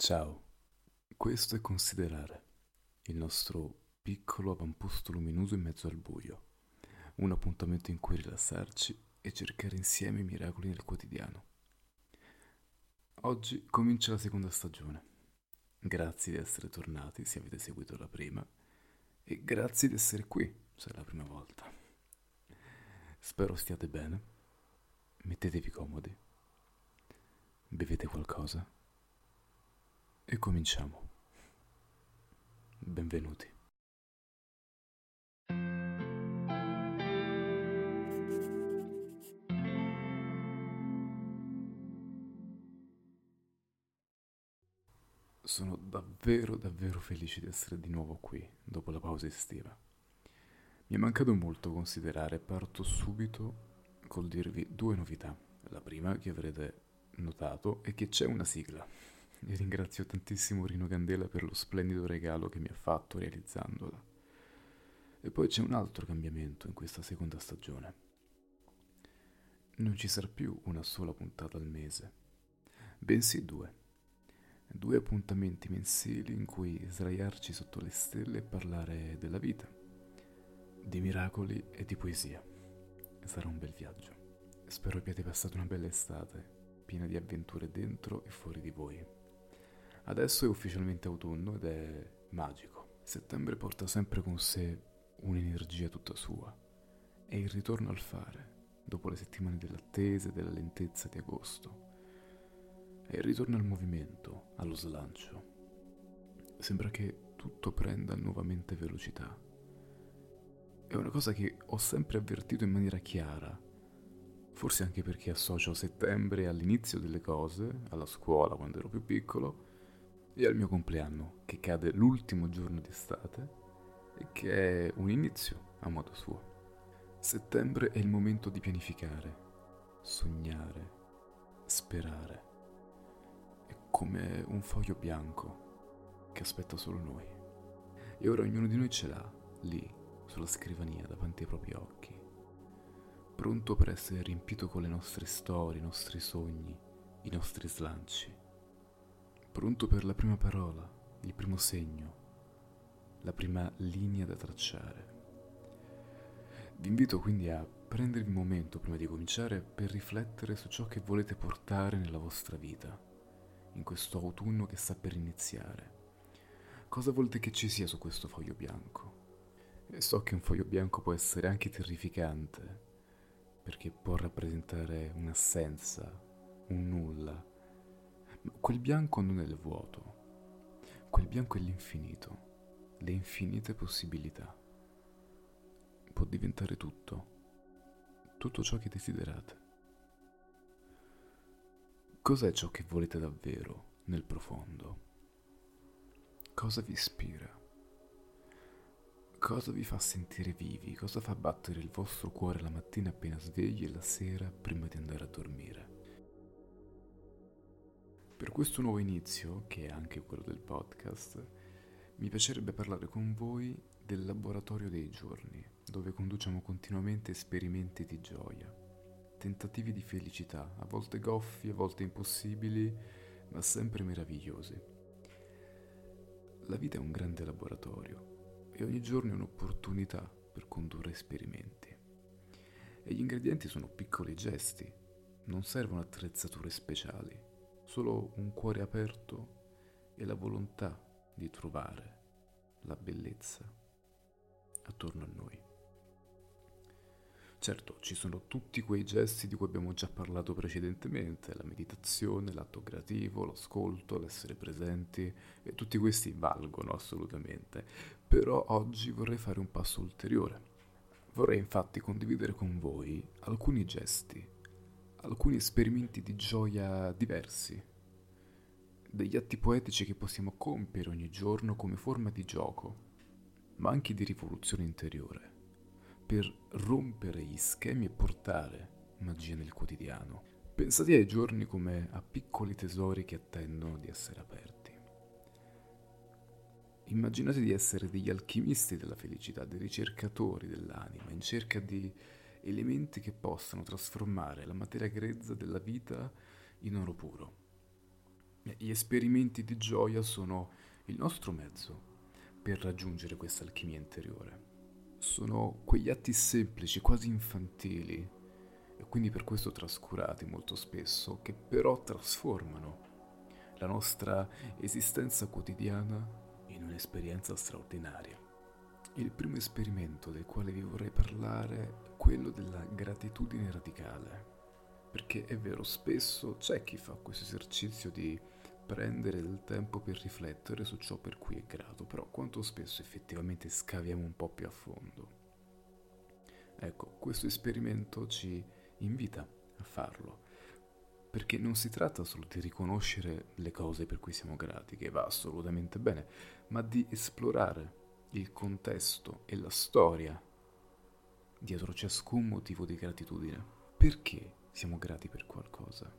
Ciao, questo è Considerare, il nostro piccolo avamposto luminoso in mezzo al buio, un appuntamento in cui rilassarci e cercare insieme i miracoli nel quotidiano. Oggi comincia la seconda stagione. Grazie di essere tornati se avete seguito la prima e grazie di essere qui se è la prima volta. Spero stiate bene, mettetevi comodi, bevete qualcosa e cominciamo. Benvenuti. Sono davvero davvero felice di essere di nuovo qui, dopo la pausa estiva. Mi è mancato molto considerare, parto subito col dirvi due novità. La prima che avrete notato è che c'è una sigla e ringrazio tantissimo Rino Candela per lo splendido regalo che mi ha fatto realizzandola. E poi c'è un altro cambiamento in questa seconda stagione. Non ci sarà più una sola puntata al mese, bensì due. Due appuntamenti mensili in cui sdraiarci sotto le stelle e parlare della vita, di miracoli e di poesia. Sarà un bel viaggio. Spero abbiate passato una bella estate, piena di avventure dentro e fuori di voi. Adesso è ufficialmente autunno ed è magico. Settembre porta sempre con sé un'energia tutta sua. È il ritorno al fare, dopo le settimane dell'attesa e della lentezza di agosto. È il ritorno al movimento, allo slancio. Sembra che tutto prenda nuovamente velocità. È una cosa che ho sempre avvertito in maniera chiara, forse anche perché associo settembre all'inizio delle cose, alla scuola quando ero più piccolo, e al mio compleanno, che cade l'ultimo giorno d'estate e che è un inizio a modo suo. Settembre è il momento di pianificare, sognare, sperare. È come un foglio bianco che aspetta solo noi. E ora ognuno di noi ce l'ha, lì, sulla scrivania, davanti ai propri occhi, pronto per essere riempito con le nostre storie, i nostri sogni, i nostri slanci pronto per la prima parola, il primo segno, la prima linea da tracciare. Vi invito quindi a prendervi un momento prima di cominciare per riflettere su ciò che volete portare nella vostra vita, in questo autunno che sta per iniziare. Cosa volete che ci sia su questo foglio bianco? E so che un foglio bianco può essere anche terrificante, perché può rappresentare un'assenza, un nulla, Quel bianco non è il vuoto, quel bianco è l'infinito, le infinite possibilità. Può diventare tutto, tutto ciò che desiderate. Cos'è ciò che volete davvero nel profondo? Cosa vi ispira? Cosa vi fa sentire vivi? Cosa fa battere il vostro cuore la mattina appena svegli e la sera prima di andare a dormire? Per questo nuovo inizio, che è anche quello del podcast, mi piacerebbe parlare con voi del laboratorio dei giorni, dove conduciamo continuamente esperimenti di gioia, tentativi di felicità, a volte goffi, a volte impossibili, ma sempre meravigliosi. La vita è un grande laboratorio e ogni giorno è un'opportunità per condurre esperimenti. E gli ingredienti sono piccoli gesti, non servono attrezzature speciali solo un cuore aperto e la volontà di trovare la bellezza attorno a noi. Certo, ci sono tutti quei gesti di cui abbiamo già parlato precedentemente, la meditazione, l'atto creativo, l'ascolto, l'essere presenti, e tutti questi valgono assolutamente, però oggi vorrei fare un passo ulteriore. Vorrei infatti condividere con voi alcuni gesti alcuni esperimenti di gioia diversi, degli atti poetici che possiamo compiere ogni giorno come forma di gioco, ma anche di rivoluzione interiore, per rompere gli schemi e portare magia nel quotidiano. Pensate ai giorni come a piccoli tesori che attendono di essere aperti. Immaginate di essere degli alchimisti della felicità, dei ricercatori dell'anima, in cerca di elementi che possano trasformare la materia grezza della vita in oro puro. Gli esperimenti di gioia sono il nostro mezzo per raggiungere questa alchimia interiore. Sono quegli atti semplici, quasi infantili, e quindi per questo trascurati molto spesso, che però trasformano la nostra esistenza quotidiana in un'esperienza straordinaria. Il primo esperimento del quale vi vorrei parlare quello della gratitudine radicale, perché è vero, spesso c'è chi fa questo esercizio di prendere del tempo per riflettere su ciò per cui è grato, però quanto spesso effettivamente scaviamo un po' più a fondo. Ecco, questo esperimento ci invita a farlo, perché non si tratta solo di riconoscere le cose per cui siamo grati, che va assolutamente bene, ma di esplorare il contesto e la storia dietro ciascun motivo di gratitudine. Perché siamo grati per qualcosa?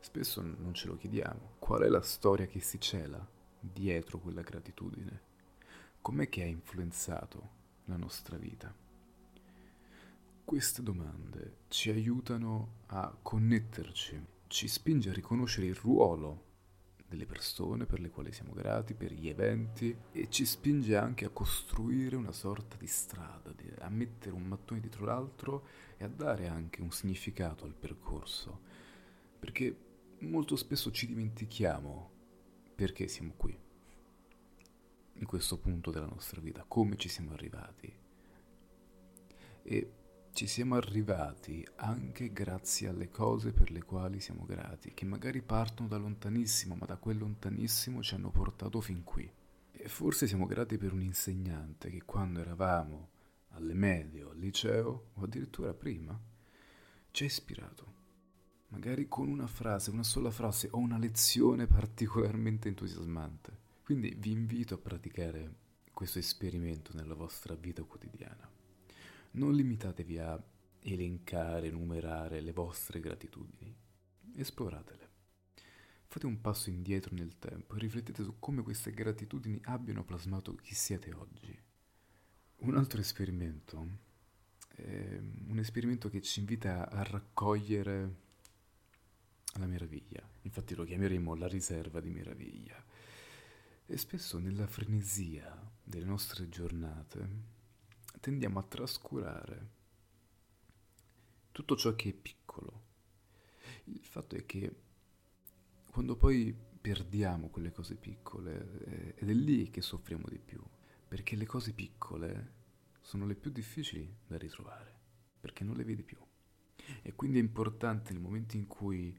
Spesso non ce lo chiediamo. Qual è la storia che si cela dietro quella gratitudine? Com'è che ha influenzato la nostra vita? Queste domande ci aiutano a connetterci, ci spinge a riconoscere il ruolo delle persone per le quali siamo grati, per gli eventi e ci spinge anche a costruire una sorta di strada, a mettere un mattone dietro l'altro e a dare anche un significato al percorso. Perché molto spesso ci dimentichiamo perché siamo qui, in questo punto della nostra vita, come ci siamo arrivati. E ci siamo arrivati anche grazie alle cose per le quali siamo grati, che magari partono da lontanissimo, ma da quel lontanissimo ci hanno portato fin qui. E forse siamo grati per un insegnante che quando eravamo alle medie o al liceo, o addirittura prima, ci ha ispirato magari con una frase, una sola frase o una lezione particolarmente entusiasmante. Quindi vi invito a praticare questo esperimento nella vostra vita quotidiana. Non limitatevi a elencare, numerare le vostre gratitudini, esploratele. Fate un passo indietro nel tempo e riflettete su come queste gratitudini abbiano plasmato chi siete oggi. Un altro esperimento è un esperimento che ci invita a raccogliere la meraviglia. Infatti lo chiameremo la riserva di meraviglia. E spesso nella frenesia delle nostre giornate tendiamo a trascurare tutto ciò che è piccolo. Il fatto è che quando poi perdiamo quelle cose piccole, eh, ed è lì che soffriamo di più, perché le cose piccole sono le più difficili da ritrovare, perché non le vedi più. E quindi è importante nel momento in cui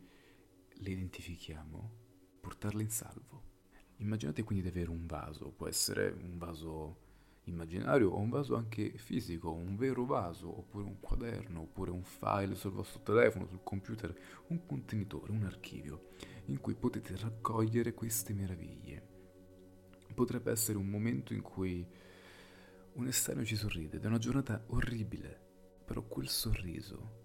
le identifichiamo, portarle in salvo. Immaginate quindi di avere un vaso, può essere un vaso immaginario o un vaso anche fisico, un vero vaso, oppure un quaderno, oppure un file sul vostro telefono, sul computer, un contenitore, un archivio in cui potete raccogliere queste meraviglie. Potrebbe essere un momento in cui un estraneo ci sorride, è una giornata orribile, però quel sorriso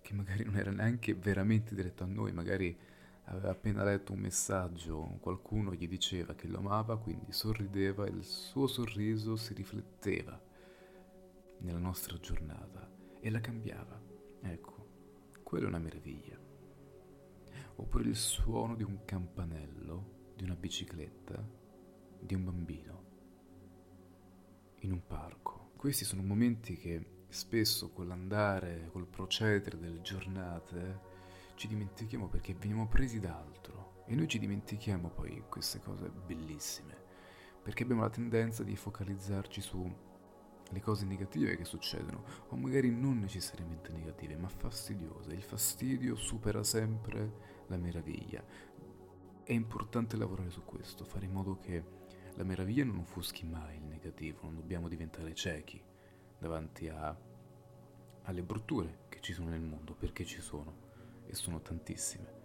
che magari non era neanche veramente diretto a noi, magari aveva appena letto un messaggio, qualcuno gli diceva che lo amava, quindi sorrideva e il suo sorriso si rifletteva nella nostra giornata e la cambiava. Ecco, quella è una meraviglia. Oppure il suono di un campanello, di una bicicletta, di un bambino, in un parco. Questi sono momenti che spesso con l'andare, col procedere delle giornate, ci dimentichiamo perché veniamo presi da altro e noi ci dimentichiamo poi queste cose bellissime, perché abbiamo la tendenza di focalizzarci su le cose negative che succedono, o magari non necessariamente negative, ma fastidiose. Il fastidio supera sempre la meraviglia. È importante lavorare su questo, fare in modo che la meraviglia non offuschi mai il negativo, non dobbiamo diventare ciechi davanti a, alle brutture che ci sono nel mondo, perché ci sono, e sono tantissime.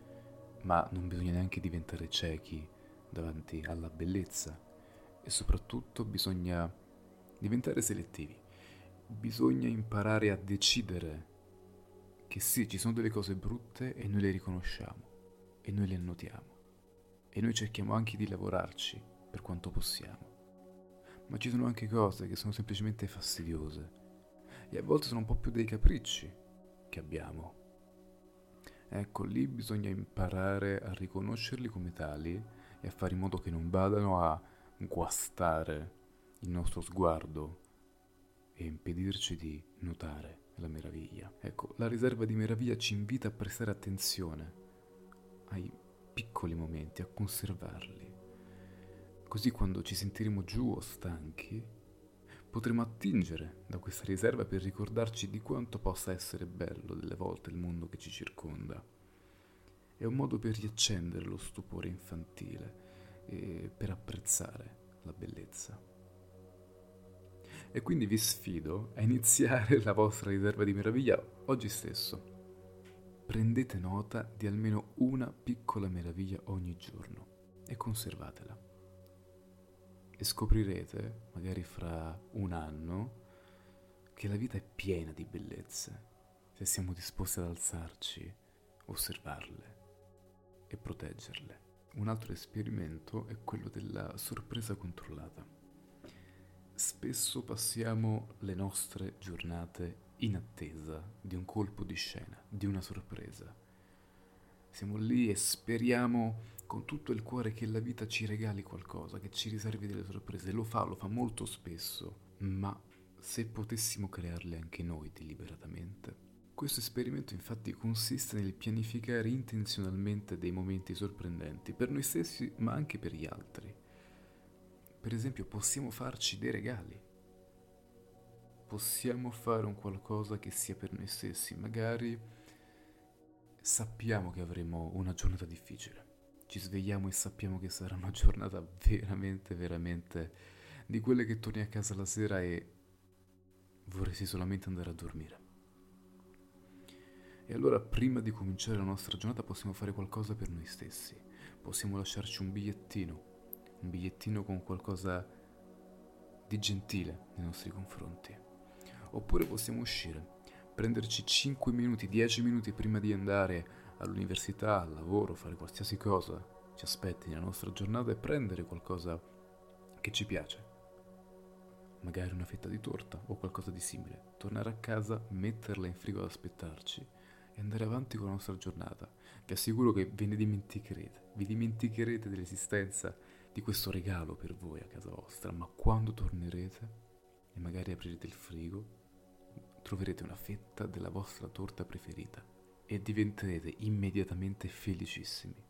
Ma non bisogna neanche diventare ciechi davanti alla bellezza e soprattutto bisogna diventare selettivi. Bisogna imparare a decidere che sì, ci sono delle cose brutte e noi le riconosciamo e noi le annotiamo e noi cerchiamo anche di lavorarci per quanto possiamo ma ci sono anche cose che sono semplicemente fastidiose e a volte sono un po' più dei capricci che abbiamo. Ecco, lì bisogna imparare a riconoscerli come tali e a fare in modo che non vadano a guastare il nostro sguardo e impedirci di notare la meraviglia. Ecco, la riserva di meraviglia ci invita a prestare attenzione ai piccoli momenti, a conservarli. Così quando ci sentiremo giù o stanchi, potremo attingere da questa riserva per ricordarci di quanto possa essere bello delle volte il mondo che ci circonda. È un modo per riaccendere lo stupore infantile e per apprezzare la bellezza. E quindi vi sfido a iniziare la vostra riserva di meraviglia oggi stesso. Prendete nota di almeno una piccola meraviglia ogni giorno e conservatela. E scoprirete, magari fra un anno, che la vita è piena di bellezze, se siamo disposti ad alzarci, osservarle e proteggerle. Un altro esperimento è quello della sorpresa controllata. Spesso passiamo le nostre giornate in attesa di un colpo di scena, di una sorpresa. Siamo lì e speriamo con tutto il cuore che la vita ci regali qualcosa, che ci riservi delle sorprese. Lo fa, lo fa molto spesso, ma se potessimo crearle anche noi deliberatamente. Questo esperimento infatti consiste nel pianificare intenzionalmente dei momenti sorprendenti per noi stessi ma anche per gli altri. Per esempio possiamo farci dei regali. Possiamo fare un qualcosa che sia per noi stessi, magari sappiamo che avremo una giornata difficile. Ci svegliamo e sappiamo che sarà una giornata veramente, veramente di quelle che torni a casa la sera e vorresti solamente andare a dormire. E allora prima di cominciare la nostra giornata possiamo fare qualcosa per noi stessi. Possiamo lasciarci un bigliettino, un bigliettino con qualcosa di gentile nei nostri confronti. Oppure possiamo uscire, prenderci 5 minuti, 10 minuti prima di andare all'università, al lavoro, fare qualsiasi cosa ci aspetti nella nostra giornata e prendere qualcosa che ci piace. Magari una fetta di torta o qualcosa di simile. Tornare a casa, metterla in frigo ad aspettarci e andare avanti con la nostra giornata. Vi assicuro che ve ne dimenticherete, vi dimenticherete dell'esistenza di questo regalo per voi a casa vostra, ma quando tornerete e magari aprirete il frigo, troverete una fetta della vostra torta preferita e diventerete immediatamente felicissimi.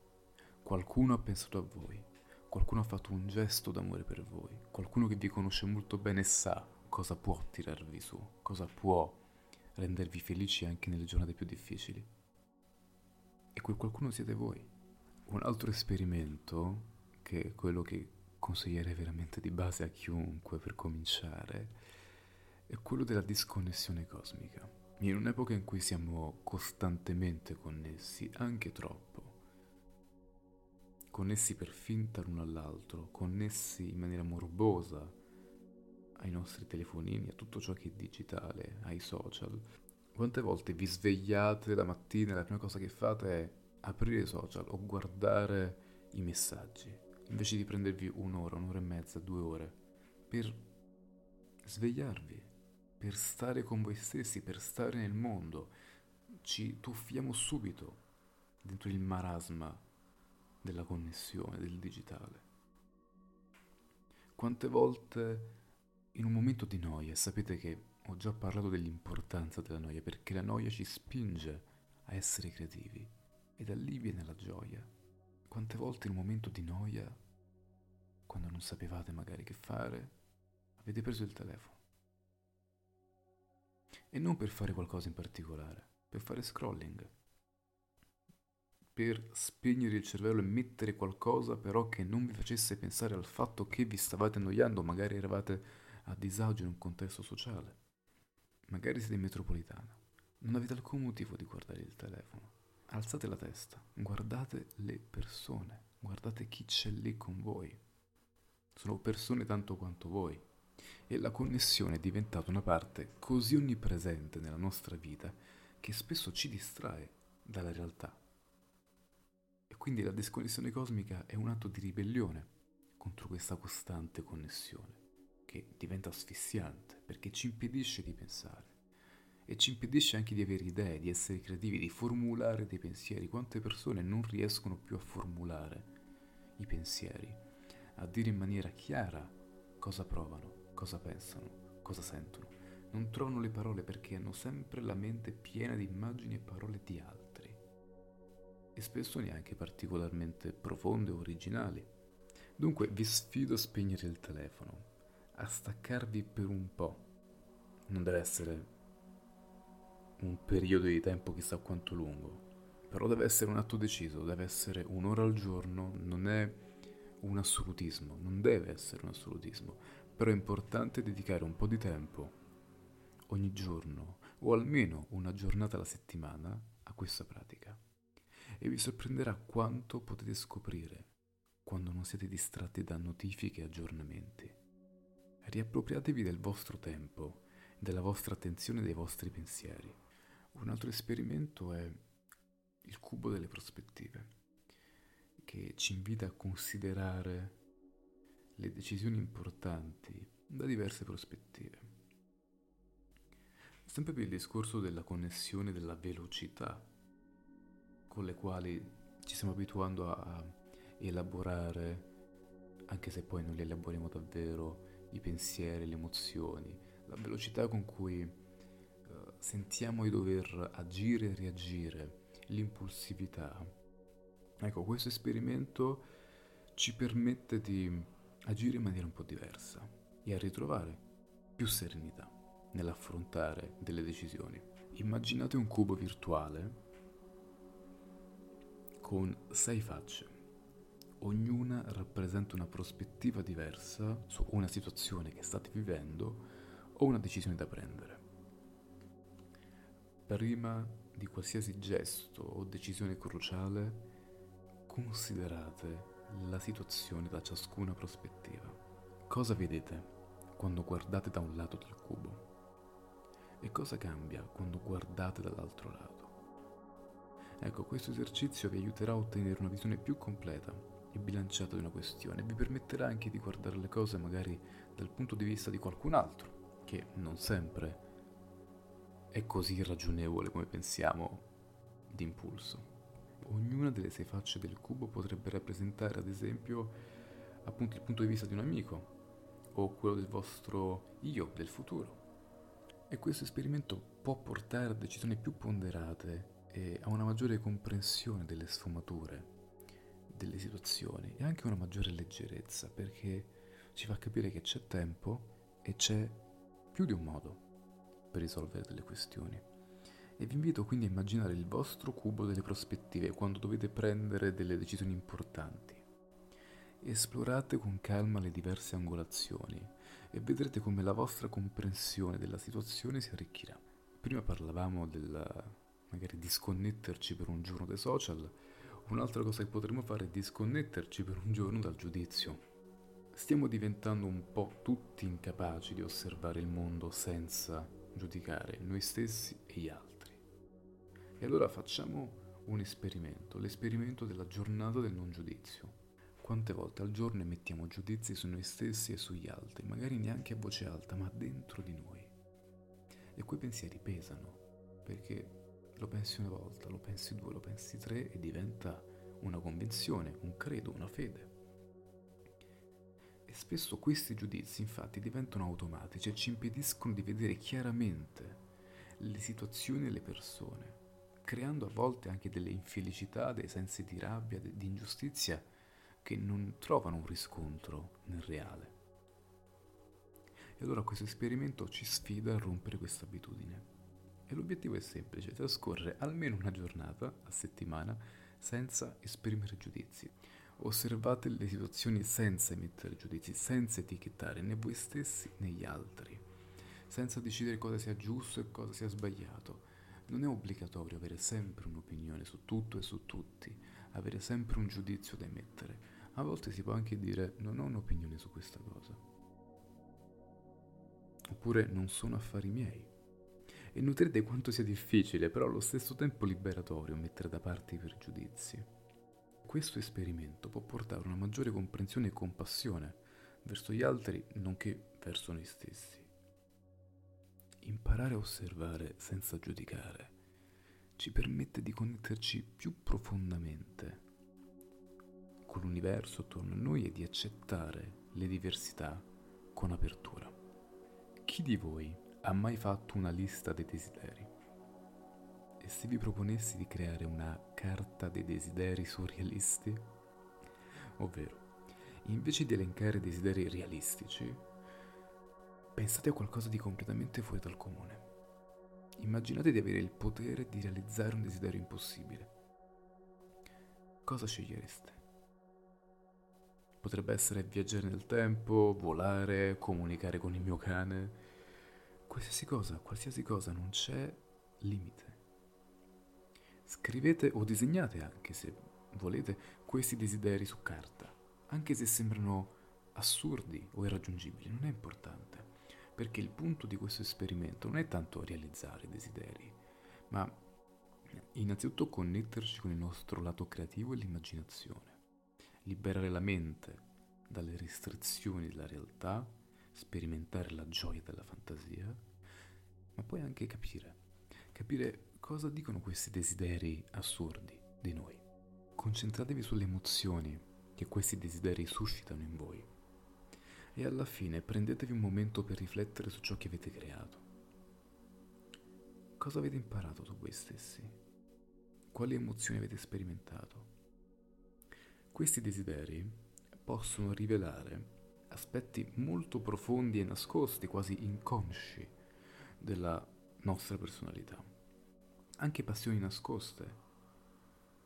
Qualcuno ha pensato a voi, qualcuno ha fatto un gesto d'amore per voi, qualcuno che vi conosce molto bene sa cosa può tirarvi su, cosa può rendervi felici anche nelle giornate più difficili. E quel qualcuno siete voi. Un altro esperimento, che è quello che consiglierei veramente di base a chiunque per cominciare, è quello della disconnessione cosmica. In un'epoca in cui siamo costantemente connessi, anche troppo, connessi per finta l'uno all'altro, connessi in maniera morbosa ai nostri telefonini, a tutto ciò che è digitale, ai social. Quante volte vi svegliate la mattina e la prima cosa che fate è aprire i social o guardare i messaggi, invece di prendervi un'ora, un'ora e mezza, due ore, per svegliarvi, per stare con voi stessi, per stare nel mondo. Ci tuffiamo subito dentro il marasma della connessione, del digitale. Quante volte in un momento di noia, sapete che ho già parlato dell'importanza della noia, perché la noia ci spinge a essere creativi e da lì viene la gioia. Quante volte in un momento di noia, quando non sapevate magari che fare, avete preso il telefono? E non per fare qualcosa in particolare, per fare scrolling, per spegnere il cervello e mettere qualcosa però che non vi facesse pensare al fatto che vi stavate annoiando, magari eravate a disagio in un contesto sociale. Magari siete in metropolitana, non avete alcun motivo di guardare il telefono. Alzate la testa, guardate le persone, guardate chi c'è lì con voi. Sono persone tanto quanto voi. E la connessione è diventata una parte così onnipresente nella nostra vita che spesso ci distrae dalla realtà. E quindi la disconnessione cosmica è un atto di ribellione contro questa costante connessione che diventa asfissiante perché ci impedisce di pensare e ci impedisce anche di avere idee, di essere creativi, di formulare dei pensieri. Quante persone non riescono più a formulare i pensieri, a dire in maniera chiara cosa provano, cosa pensano, cosa sentono. Non trovano le parole perché hanno sempre la mente piena di immagini e parole di altri. E spesso neanche particolarmente profonde o originali. Dunque vi sfido a spegnere il telefono, a staccarvi per un po'. Non deve essere un periodo di tempo chissà quanto lungo, però deve essere un atto deciso, deve essere un'ora al giorno, non è un assolutismo, non deve essere un assolutismo, però è importante dedicare un po' di tempo ogni giorno o almeno una giornata alla settimana a questa pratica e vi sorprenderà quanto potete scoprire quando non siete distratti da notifiche e aggiornamenti. Riappropriatevi del vostro tempo, della vostra attenzione e dei vostri pensieri. Un altro esperimento è il cubo delle prospettive, che ci invita a considerare le decisioni importanti da diverse prospettive. Sempre più il discorso della connessione della velocità con le quali ci stiamo abituando a elaborare, anche se poi non li elaboriamo davvero, i pensieri, le emozioni, la velocità con cui sentiamo di dover agire e reagire, l'impulsività, ecco, questo esperimento ci permette di agire in maniera un po' diversa e a ritrovare più serenità nell'affrontare delle decisioni. Immaginate un cubo virtuale con sei facce. Ognuna rappresenta una prospettiva diversa su una situazione che state vivendo o una decisione da prendere prima di qualsiasi gesto o decisione cruciale, considerate la situazione da ciascuna prospettiva. Cosa vedete quando guardate da un lato del cubo? E cosa cambia quando guardate dall'altro lato? Ecco, questo esercizio vi aiuterà a ottenere una visione più completa e bilanciata di una questione e vi permetterà anche di guardare le cose magari dal punto di vista di qualcun altro, che non sempre è così ragionevole come pensiamo d'impulso. Ognuna delle sei facce del cubo potrebbe rappresentare, ad esempio, appunto il punto di vista di un amico o quello del vostro io del futuro. E questo esperimento può portare a decisioni più ponderate e a una maggiore comprensione delle sfumature delle situazioni e anche una maggiore leggerezza perché ci fa capire che c'è tempo e c'è più di un modo per risolvere delle questioni. E vi invito quindi a immaginare il vostro cubo delle prospettive quando dovete prendere delle decisioni importanti. Esplorate con calma le diverse angolazioni e vedrete come la vostra comprensione della situazione si arricchirà. Prima parlavamo del magari disconnetterci per un giorno dai social, un'altra cosa che potremmo fare è disconnetterci per un giorno dal giudizio. Stiamo diventando un po' tutti incapaci di osservare il mondo senza giudicare noi stessi e gli altri. E allora facciamo un esperimento, l'esperimento della giornata del non giudizio. Quante volte al giorno emettiamo giudizi su noi stessi e sugli altri, magari neanche a voce alta, ma dentro di noi. E quei pensieri pesano, perché lo pensi una volta, lo pensi due, lo pensi tre e diventa una convinzione, un credo, una fede. E spesso questi giudizi infatti diventano automatici e ci impediscono di vedere chiaramente le situazioni e le persone, creando a volte anche delle infelicità, dei sensi di rabbia, di ingiustizia che non trovano un riscontro nel reale. E allora questo esperimento ci sfida a rompere questa abitudine. E l'obiettivo è semplice, trascorrere almeno una giornata a settimana senza esprimere giudizi Osservate le situazioni senza emettere giudizi, senza etichettare né voi stessi né gli altri, senza decidere cosa sia giusto e cosa sia sbagliato. Non è obbligatorio avere sempre un'opinione su tutto e su tutti, avere sempre un giudizio da emettere. A volte si può anche dire non ho un'opinione su questa cosa. Oppure non sono affari miei. E nutrite quanto sia difficile, però allo stesso tempo liberatorio mettere da parte i pregiudizi. Questo esperimento può portare a una maggiore comprensione e compassione verso gli altri, nonché verso noi stessi. Imparare a osservare senza giudicare ci permette di connetterci più profondamente con l'universo attorno a noi e di accettare le diversità con apertura. Chi di voi ha mai fatto una lista dei desideri? E se vi proponessi di creare una carta dei desideri surrealisti? Ovvero, invece di elencare desideri realistici, pensate a qualcosa di completamente fuori dal comune. Immaginate di avere il potere di realizzare un desiderio impossibile. Cosa scegliereste? Potrebbe essere viaggiare nel tempo, volare, comunicare con il mio cane. Qualsiasi cosa, qualsiasi cosa, non c'è limite. Scrivete o disegnate anche, se volete, questi desideri su carta, anche se sembrano assurdi o irraggiungibili, non è importante, perché il punto di questo esperimento non è tanto realizzare i desideri, ma innanzitutto connetterci con il nostro lato creativo e l'immaginazione liberare la mente dalle restrizioni della realtà, sperimentare la gioia della fantasia, ma poi anche capire, capire cosa dicono questi desideri assurdi di noi. Concentratevi sulle emozioni che questi desideri suscitano in voi e alla fine prendetevi un momento per riflettere su ciò che avete creato. Cosa avete imparato su voi stessi? Quali emozioni avete sperimentato? Questi desideri possono rivelare aspetti molto profondi e nascosti, quasi inconsci, della nostra personalità. Anche passioni nascoste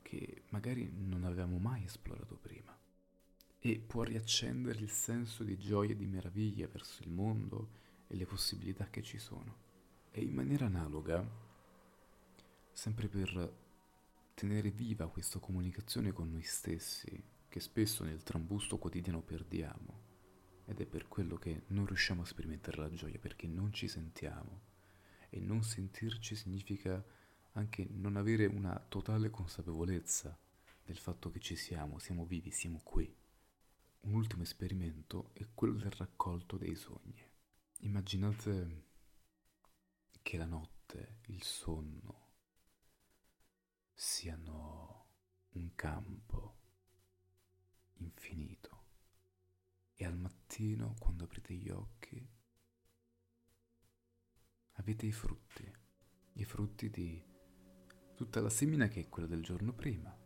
che magari non avevamo mai esplorato prima. E può riaccendere il senso di gioia e di meraviglia verso il mondo e le possibilità che ci sono. E in maniera analoga, sempre per tenere viva questa comunicazione con noi stessi, che spesso nel trambusto quotidiano perdiamo, ed è per quello che non riusciamo a sperimentare la gioia, perché non ci sentiamo. E non sentirci significa anche non avere una totale consapevolezza del fatto che ci siamo, siamo vivi, siamo qui. Un ultimo esperimento è quello del raccolto dei sogni. Immaginate che la notte, il sonno, siano un campo infinito e al mattino quando aprite gli occhi avete i frutti, i frutti di tutta la semina che è quella del giorno prima.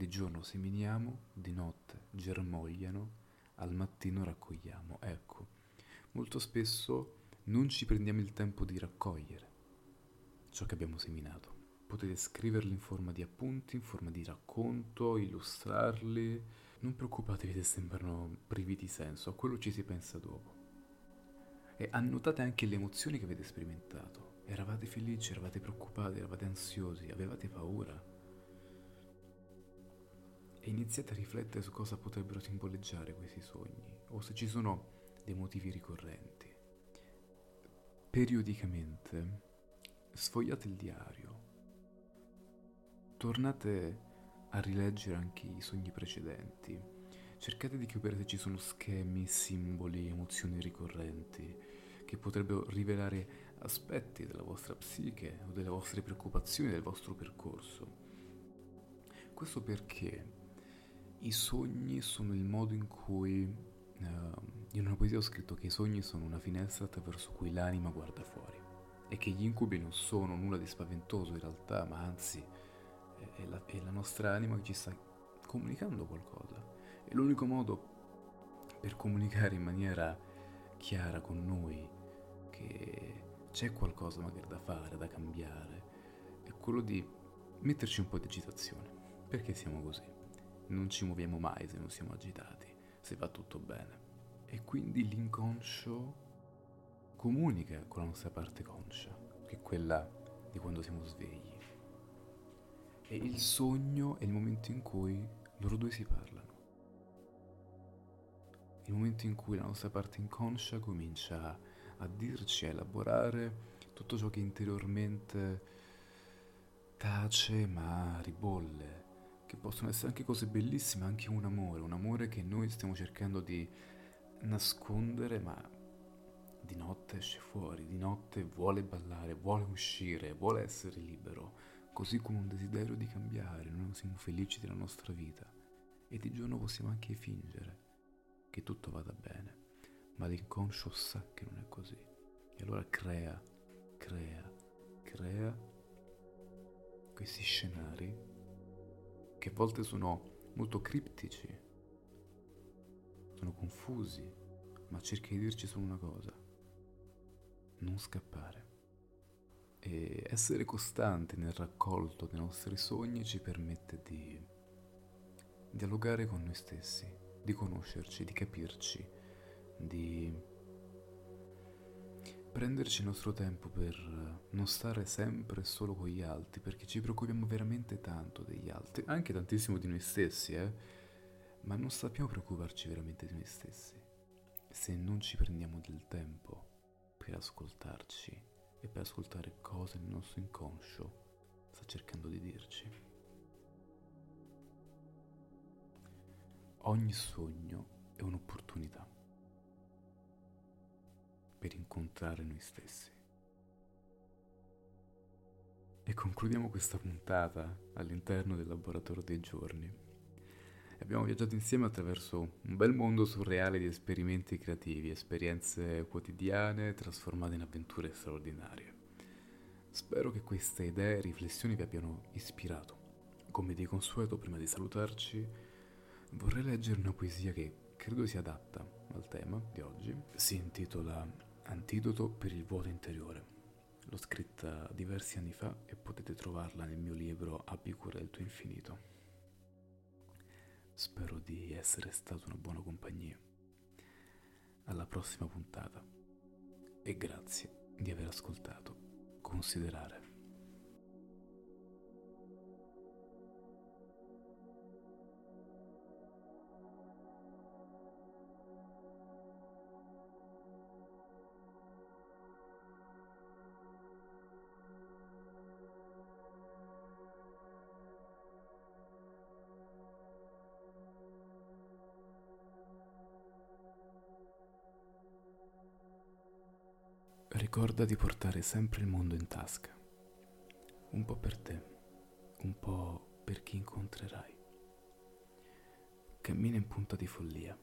Di giorno seminiamo, di notte germogliano, al mattino raccogliamo. Ecco, molto spesso non ci prendiamo il tempo di raccogliere ciò che abbiamo seminato. Potete scriverli in forma di appunti, in forma di racconto, illustrarli. Non preoccupatevi se sembrano privi di senso, a quello ci si pensa dopo. E annotate anche le emozioni che avete sperimentato. Eravate felici, eravate preoccupati, eravate ansiosi, avevate paura. Iniziate a riflettere su cosa potrebbero simboleggiare questi sogni, o se ci sono dei motivi ricorrenti. Periodicamente sfogliate il diario tornate a rileggere anche i sogni precedenti. Cercate di capire se ci sono schemi, simboli, emozioni ricorrenti che potrebbero rivelare aspetti della vostra psiche o delle vostre preoccupazioni, del vostro percorso. Questo perché i sogni sono il modo in cui uh, in una poesia ho scritto che i sogni sono una finestra attraverso cui l'anima guarda fuori e che gli incubi non sono nulla di spaventoso in realtà, ma anzi è la, è la nostra anima che ci sta comunicando qualcosa. E l'unico modo per comunicare in maniera chiara con noi che c'è qualcosa magari da fare, da cambiare, è quello di metterci un po' di agitazione. Perché siamo così? Non ci muoviamo mai se non siamo agitati, se va tutto bene. E quindi l'inconscio comunica con la nostra parte conscia, che è quella di quando siamo svegli. E il sogno è il momento in cui loro due si parlano. Il momento in cui la nostra parte inconscia comincia a dirci, a elaborare tutto ciò che interiormente tace ma ribolle, che possono essere anche cose bellissime, anche un amore, un amore che noi stiamo cercando di nascondere ma di notte esce fuori, di notte vuole ballare, vuole uscire, vuole essere libero, così come un desiderio di cambiare, noi siamo felici della nostra vita. E di giorno possiamo anche fingere che tutto vada bene, ma l'inconscio sa che non è così. E allora crea, crea, crea questi scenari che a volte sono molto criptici, sono confusi, ma cerca di dirci solo una cosa, non scappare. E essere costanti nel raccolto dei nostri sogni ci permette di dialogare con noi stessi, di conoscerci, di capirci, di prenderci il nostro tempo per non stare sempre solo con gli altri, perché ci preoccupiamo veramente tanto degli altri, anche tantissimo di noi stessi, eh? ma non sappiamo preoccuparci veramente di noi stessi se non ci prendiamo del tempo per ascoltarci e per ascoltare cosa il nostro inconscio sta cercando di dirci. Ogni sogno è un'opportunità per incontrare noi stessi. E concludiamo questa puntata all'interno del laboratorio dei giorni. Abbiamo viaggiato insieme attraverso un bel mondo surreale di esperimenti creativi, esperienze quotidiane trasformate in avventure straordinarie. Spero che queste idee e riflessioni vi abbiano ispirato. Come di consueto, prima di salutarci, vorrei leggere una poesia che credo sia adatta al tema di oggi. Si intitola Antidoto per il vuoto interiore. L'ho scritta diversi anni fa e potete trovarla nel mio libro Abbi cura del tuo infinito. Spero di essere stato una buona compagnia. Alla prossima puntata e grazie di aver ascoltato. Considerare. Ricorda di portare sempre il mondo in tasca, un po' per te, un po' per chi incontrerai. Cammina in punta di follia,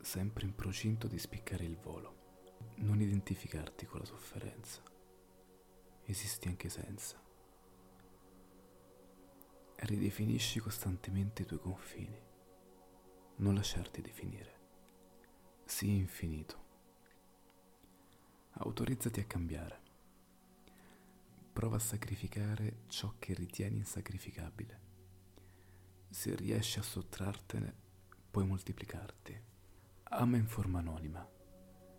sempre in procinto di spiccare il volo. Non identificarti con la sofferenza. Esisti anche senza. Ridefinisci costantemente i tuoi confini. Non lasciarti definire. Sii infinito Autorizzati a cambiare. Prova a sacrificare ciò che ritieni insacrificabile. Se riesci a sottrartene, puoi moltiplicarti. Ama in forma anonima,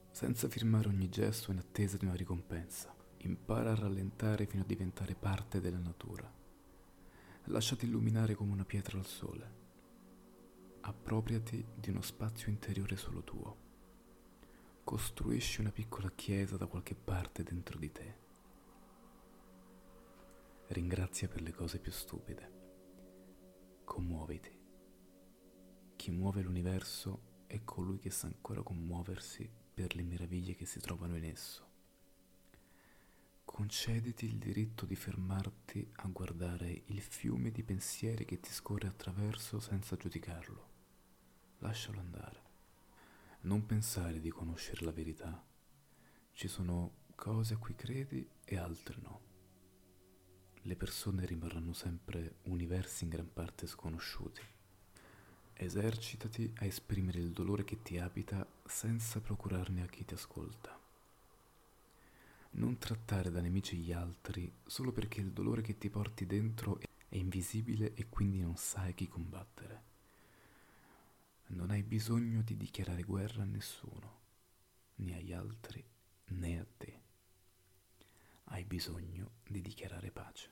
senza firmare ogni gesto in attesa di una ricompensa. Impara a rallentare fino a diventare parte della natura. Lasciati illuminare come una pietra al sole. Appropriati di uno spazio interiore solo tuo costruisci una piccola chiesa da qualche parte dentro di te. Ringrazia per le cose più stupide. Commuoviti. Chi muove l'universo è colui che sa ancora commuoversi per le meraviglie che si trovano in esso. Concediti il diritto di fermarti a guardare il fiume di pensieri che ti scorre attraverso senza giudicarlo. Lascialo andare. Non pensare di conoscere la verità. Ci sono cose a cui credi e altre no. Le persone rimarranno sempre universi in gran parte sconosciuti. Esercitati a esprimere il dolore che ti abita senza procurarne a chi ti ascolta. Non trattare da nemici gli altri solo perché il dolore che ti porti dentro è invisibile e quindi non sai chi combattere. Non hai bisogno di dichiarare guerra a nessuno, né agli altri né a te. Hai bisogno di dichiarare pace.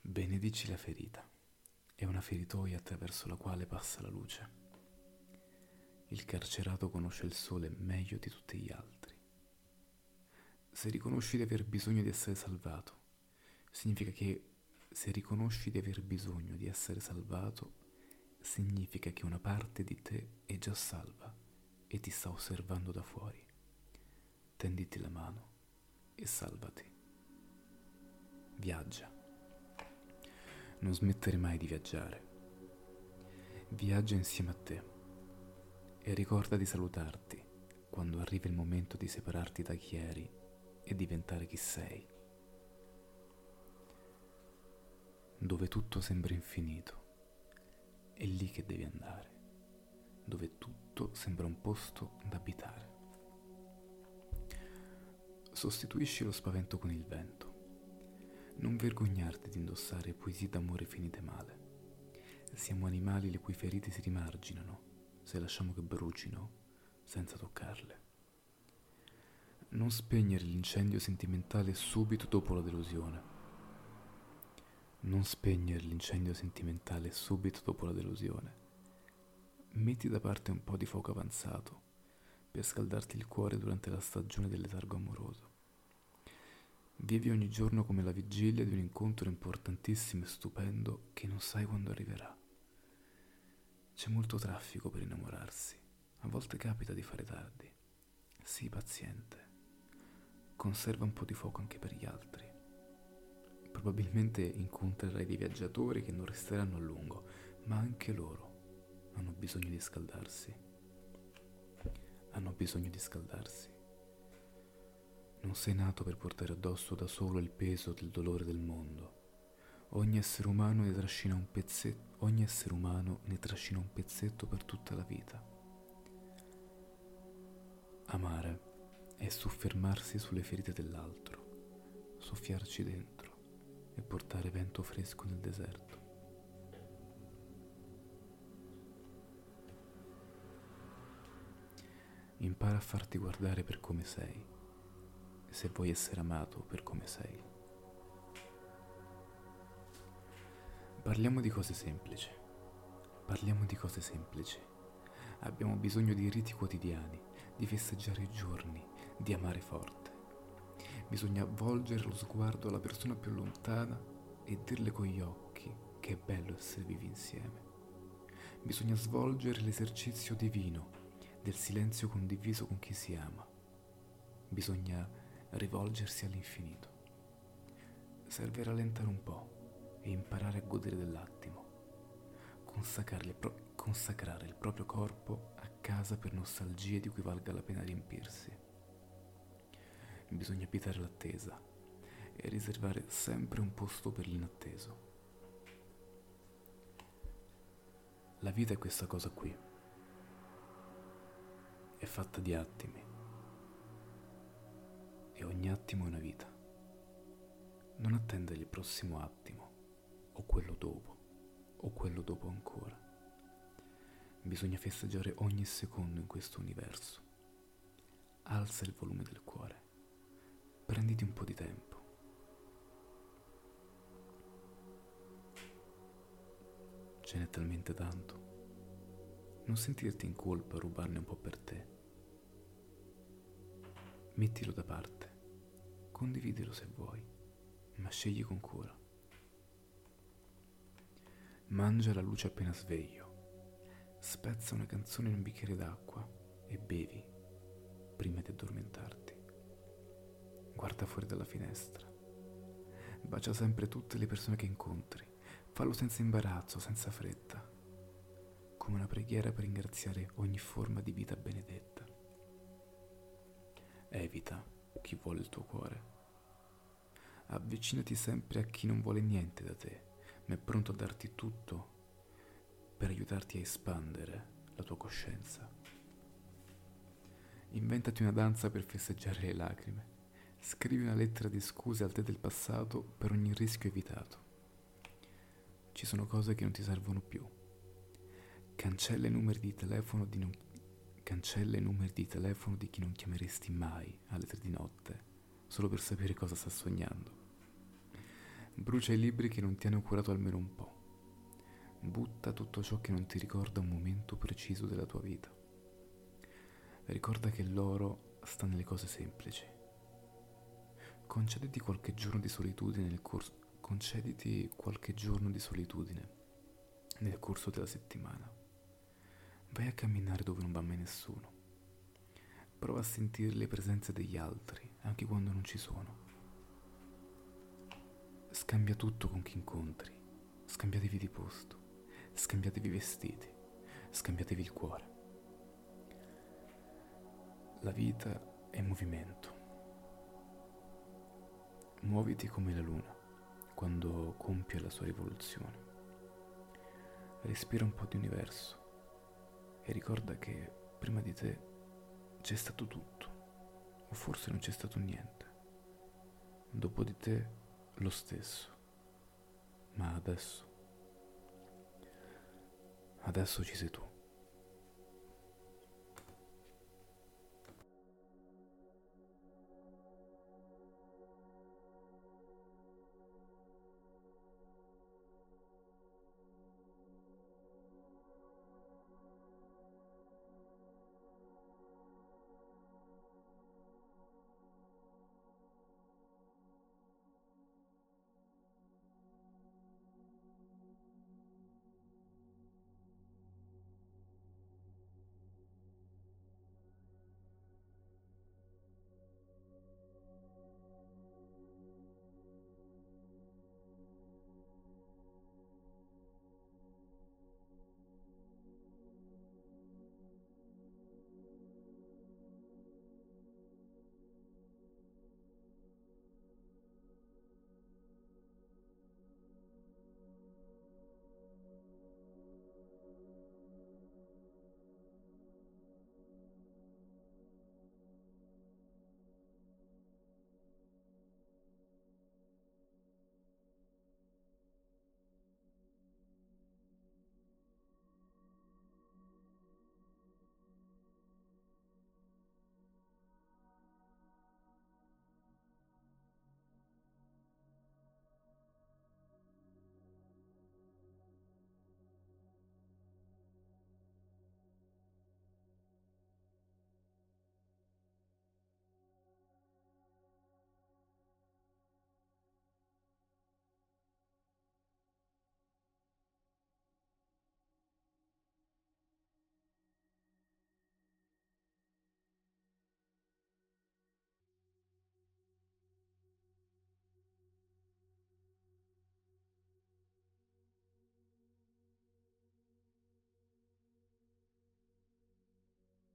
Benedici la ferita. È una feritoia attraverso la quale passa la luce. Il carcerato conosce il sole meglio di tutti gli altri. Se riconosci di aver bisogno di essere salvato, significa che se riconosci di aver bisogno di essere salvato, significa che una parte di te è già salva e ti sta osservando da fuori. tenditi la mano e salvati. Viaggia. Non smettere mai di viaggiare. Viaggia insieme a te e ricorda di salutarti quando arriva il momento di separarti da chi eri e diventare chi sei. Dove tutto sembra infinito, è lì che devi andare, dove tutto sembra un posto da abitare. Sostituisci lo spavento con il vento. Non vergognarti di indossare poesie d'amore finite male. Siamo animali le cui ferite si rimarginano se lasciamo che brucino senza toccarle. Non spegnere l'incendio sentimentale subito dopo la delusione. Non spegnere l'incendio sentimentale subito dopo la delusione. Metti da parte un po' di fuoco avanzato per scaldarti il cuore durante la stagione del letargo amoroso. Vivi ogni giorno come la vigilia di un incontro importantissimo e stupendo che non sai quando arriverà. C'è molto traffico per innamorarsi, a volte capita di fare tardi. Sii paziente, conserva un po' di fuoco anche per gli altri. Probabilmente incontrerai dei viaggiatori che non resteranno a lungo, ma anche loro hanno bisogno di scaldarsi hanno bisogno di scaldarsi. Non sei nato per portare addosso da solo il peso del dolore del mondo. Ogni essere umano ne trascina un pezzetto, ogni essere umano ne trascina un pezzetto per tutta la vita. Amare è soffermarsi sulle ferite dell'altro, soffiarci dentro e portare vento fresco nel deserto. Impara a farti guardare per come sei, se vuoi essere amato per come sei. Parliamo di cose semplici. Parliamo di cose semplici. Abbiamo bisogno di riti quotidiani, di festeggiare i giorni, di amare forte. Bisogna avvolgere lo sguardo alla persona più lontana e dirle con gli occhi che è bello essere vivi insieme. Bisogna svolgere l'esercizio divino del silenzio condiviso con chi si ama. Bisogna rivolgersi all'infinito. Serve rallentare un po' e imparare a godere dell'attimo. Consacrare il proprio corpo a casa per nostalgie di cui valga la pena riempirsi. Bisogna abitare l'attesa e riservare sempre un posto per l'inatteso. La vita è questa cosa qui è fatta di attimi e ogni attimo è una vita. Non attendere il prossimo attimo o quello dopo o quello dopo ancora. Bisogna festeggiare ogni secondo in questo universo. Alza il volume del cuore. Prenditi un po' di tempo. Ce n'è talmente tanto non sentirti in colpa a rubarne un po' per te. Mettilo da parte, condividilo se vuoi, ma scegli con cura. Mangia la luce appena sveglio, spezza una canzone in un bicchiere d'acqua e bevi prima di addormentarti. Guarda fuori dalla finestra. Bacia sempre tutte le persone che incontri. Fallo senza imbarazzo, senza fretta come una preghiera per ringraziare ogni forma di vita benedetta. Evita chi vuole il tuo cuore. Avvicinati sempre a chi non vuole niente da te, ma è pronto a darti tutto per aiutarti a espandere la tua coscienza. Inventati una danza per festeggiare le lacrime. Scrivi una lettera di scuse al te del passato per ogni rischio evitato. Ci sono cose che non ti servono più Cancella i numeri di telefono di non... Numeri di telefono di chi non chiameresti mai alle tre di notte, solo per sapere cosa sta sognando. Brucia i libri che non ti hanno curato almeno un po'. Butta tutto ciò che non ti ricorda un momento preciso della tua vita. Ricorda che l'oro sta nelle cose semplici. Concediti qualche giorno di solitudine nel corso concediti qualche giorno di solitudine nel corso della settimana. Vai a camminare dove non va mai nessuno. Prova a sentire le presenze degli altri, anche quando non ci sono. Scambia tutto con chi incontri. Scambiatevi di posto. Scambiatevi vestiti. Scambiatevi il cuore. La vita è movimento. Muoviti come la luna quando compie la sua rivoluzione. Respira un po' di universo e ricorda che prima di te c'è stato tutto, o forse non c'è stato niente. Dopo di te lo stesso. Ma adesso, adesso ci sei tu.